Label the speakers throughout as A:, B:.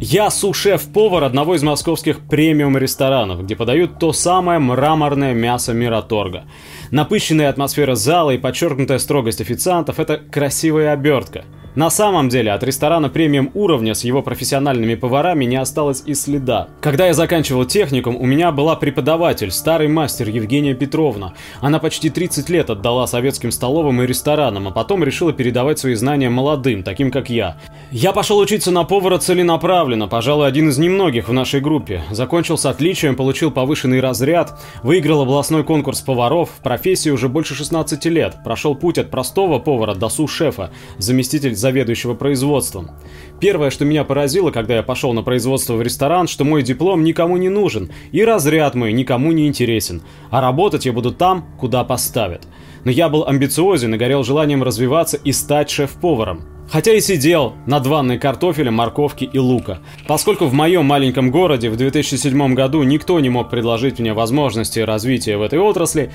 A: Я су-шеф-повар одного из московских премиум-ресторанов, где подают то самое мраморное мясо Мираторга. Напыщенная атмосфера зала и подчеркнутая строгость официантов – это красивая обертка. На самом деле, от ресторана премиум уровня с его профессиональными поварами не осталось и следа. Когда я заканчивал техникум, у меня была преподаватель, старый мастер Евгения Петровна. Она почти 30 лет отдала советским столовым и ресторанам, а потом решила передавать свои знания молодым, таким как я. Я пошел учиться на повара целенаправленно, пожалуй, один из немногих в нашей группе. Закончил с отличием, получил повышенный разряд, выиграл областной конкурс поваров, в профессии уже больше 16 лет, прошел путь от простого повара до су-шефа, заместитель заведующего производством. Первое, что меня поразило, когда я пошел на производство в ресторан, что мой диплом никому не нужен, и разряд мой никому не интересен, а работать я буду там, куда поставят. Но я был амбициозен и горел желанием развиваться и стать шеф-поваром. Хотя и сидел над ванной картофеля, морковки и лука. Поскольку в моем маленьком городе в 2007 году никто не мог предложить мне возможности развития в этой отрасли,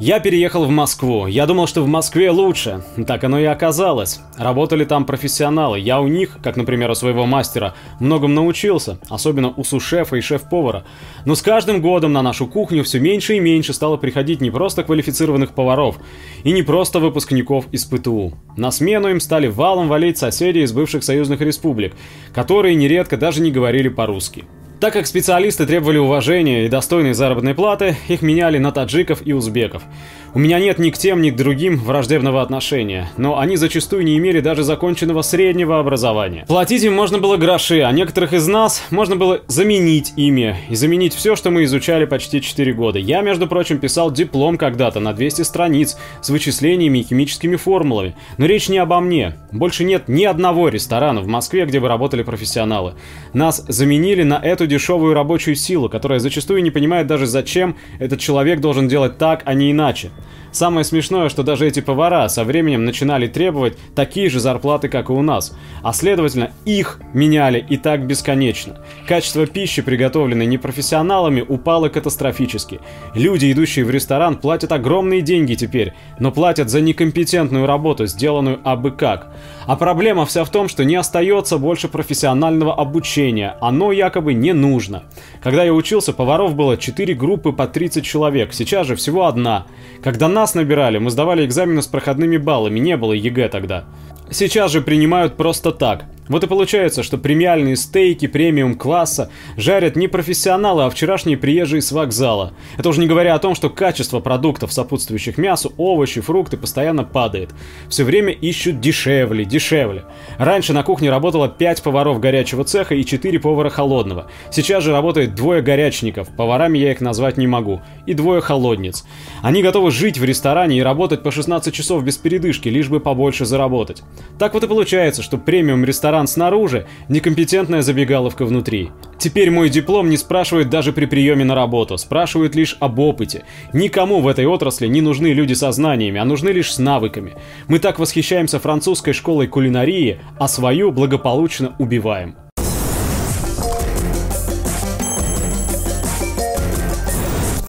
A: я переехал в Москву. Я думал, что в Москве лучше. Так оно и оказалось. Работали там профессионалы. Я у них, как, например, у своего мастера, многом научился. Особенно у сушефа и шеф-повара. Но с каждым годом на нашу кухню все меньше и меньше стало приходить не просто квалифицированных поваров. И не просто выпускников из ПТУ. На смену им стали валом валить соседи из бывших союзных республик, которые нередко даже не говорили по-русски. Так как специалисты требовали уважения и достойной заработной платы, их меняли на таджиков и узбеков. У меня нет ни к тем, ни к другим враждебного отношения, но они зачастую не имели даже законченного среднего образования. Платить им можно было гроши, а некоторых из нас можно было заменить ими и заменить все, что мы изучали почти 4 года. Я, между прочим, писал диплом когда-то на 200 страниц с вычислениями и химическими формулами. Но речь не обо мне. Больше нет ни одного ресторана в Москве, где бы работали профессионалы. Нас заменили на эту дешевую рабочую силу, которая зачастую не понимает даже зачем этот человек должен делать так, а не иначе. Самое смешное, что даже эти повара со временем начинали требовать такие же зарплаты, как и у нас, а следовательно их меняли и так бесконечно. Качество пищи, приготовленной непрофессионалами, упало катастрофически. Люди, идущие в ресторан, платят огромные деньги теперь, но платят за некомпетентную работу, сделанную абы как. А проблема вся в том, что не остается больше профессионального обучения, оно якобы не нужно. Когда я учился, поваров было 4 группы по 30 человек, сейчас же всего одна. Когда нас набирали, мы сдавали экзамены с проходными баллами, не было ЕГЭ тогда. Сейчас же принимают просто так. Вот и получается, что премиальные стейки премиум-класса жарят не профессионалы, а вчерашние приезжие с вокзала. Это уже не говоря о том, что качество продуктов, сопутствующих мясу, овощи, фрукты постоянно падает. Все время ищут дешевле, дешевле. Раньше на кухне работало 5 поваров горячего цеха и 4 повара холодного. Сейчас же работает двое горячников, поварами я их назвать не могу, и двое холодниц. Они готовы жить в ресторане и работать по 16 часов без передышки, лишь бы побольше заработать. Так вот и получается, что премиум ресторан ресторан снаружи, некомпетентная забегаловка внутри. Теперь мой диплом не спрашивают даже при приеме на работу, спрашивают лишь об опыте. Никому в этой отрасли не нужны люди со знаниями, а нужны лишь с навыками. Мы так восхищаемся французской школой кулинарии, а свою благополучно убиваем.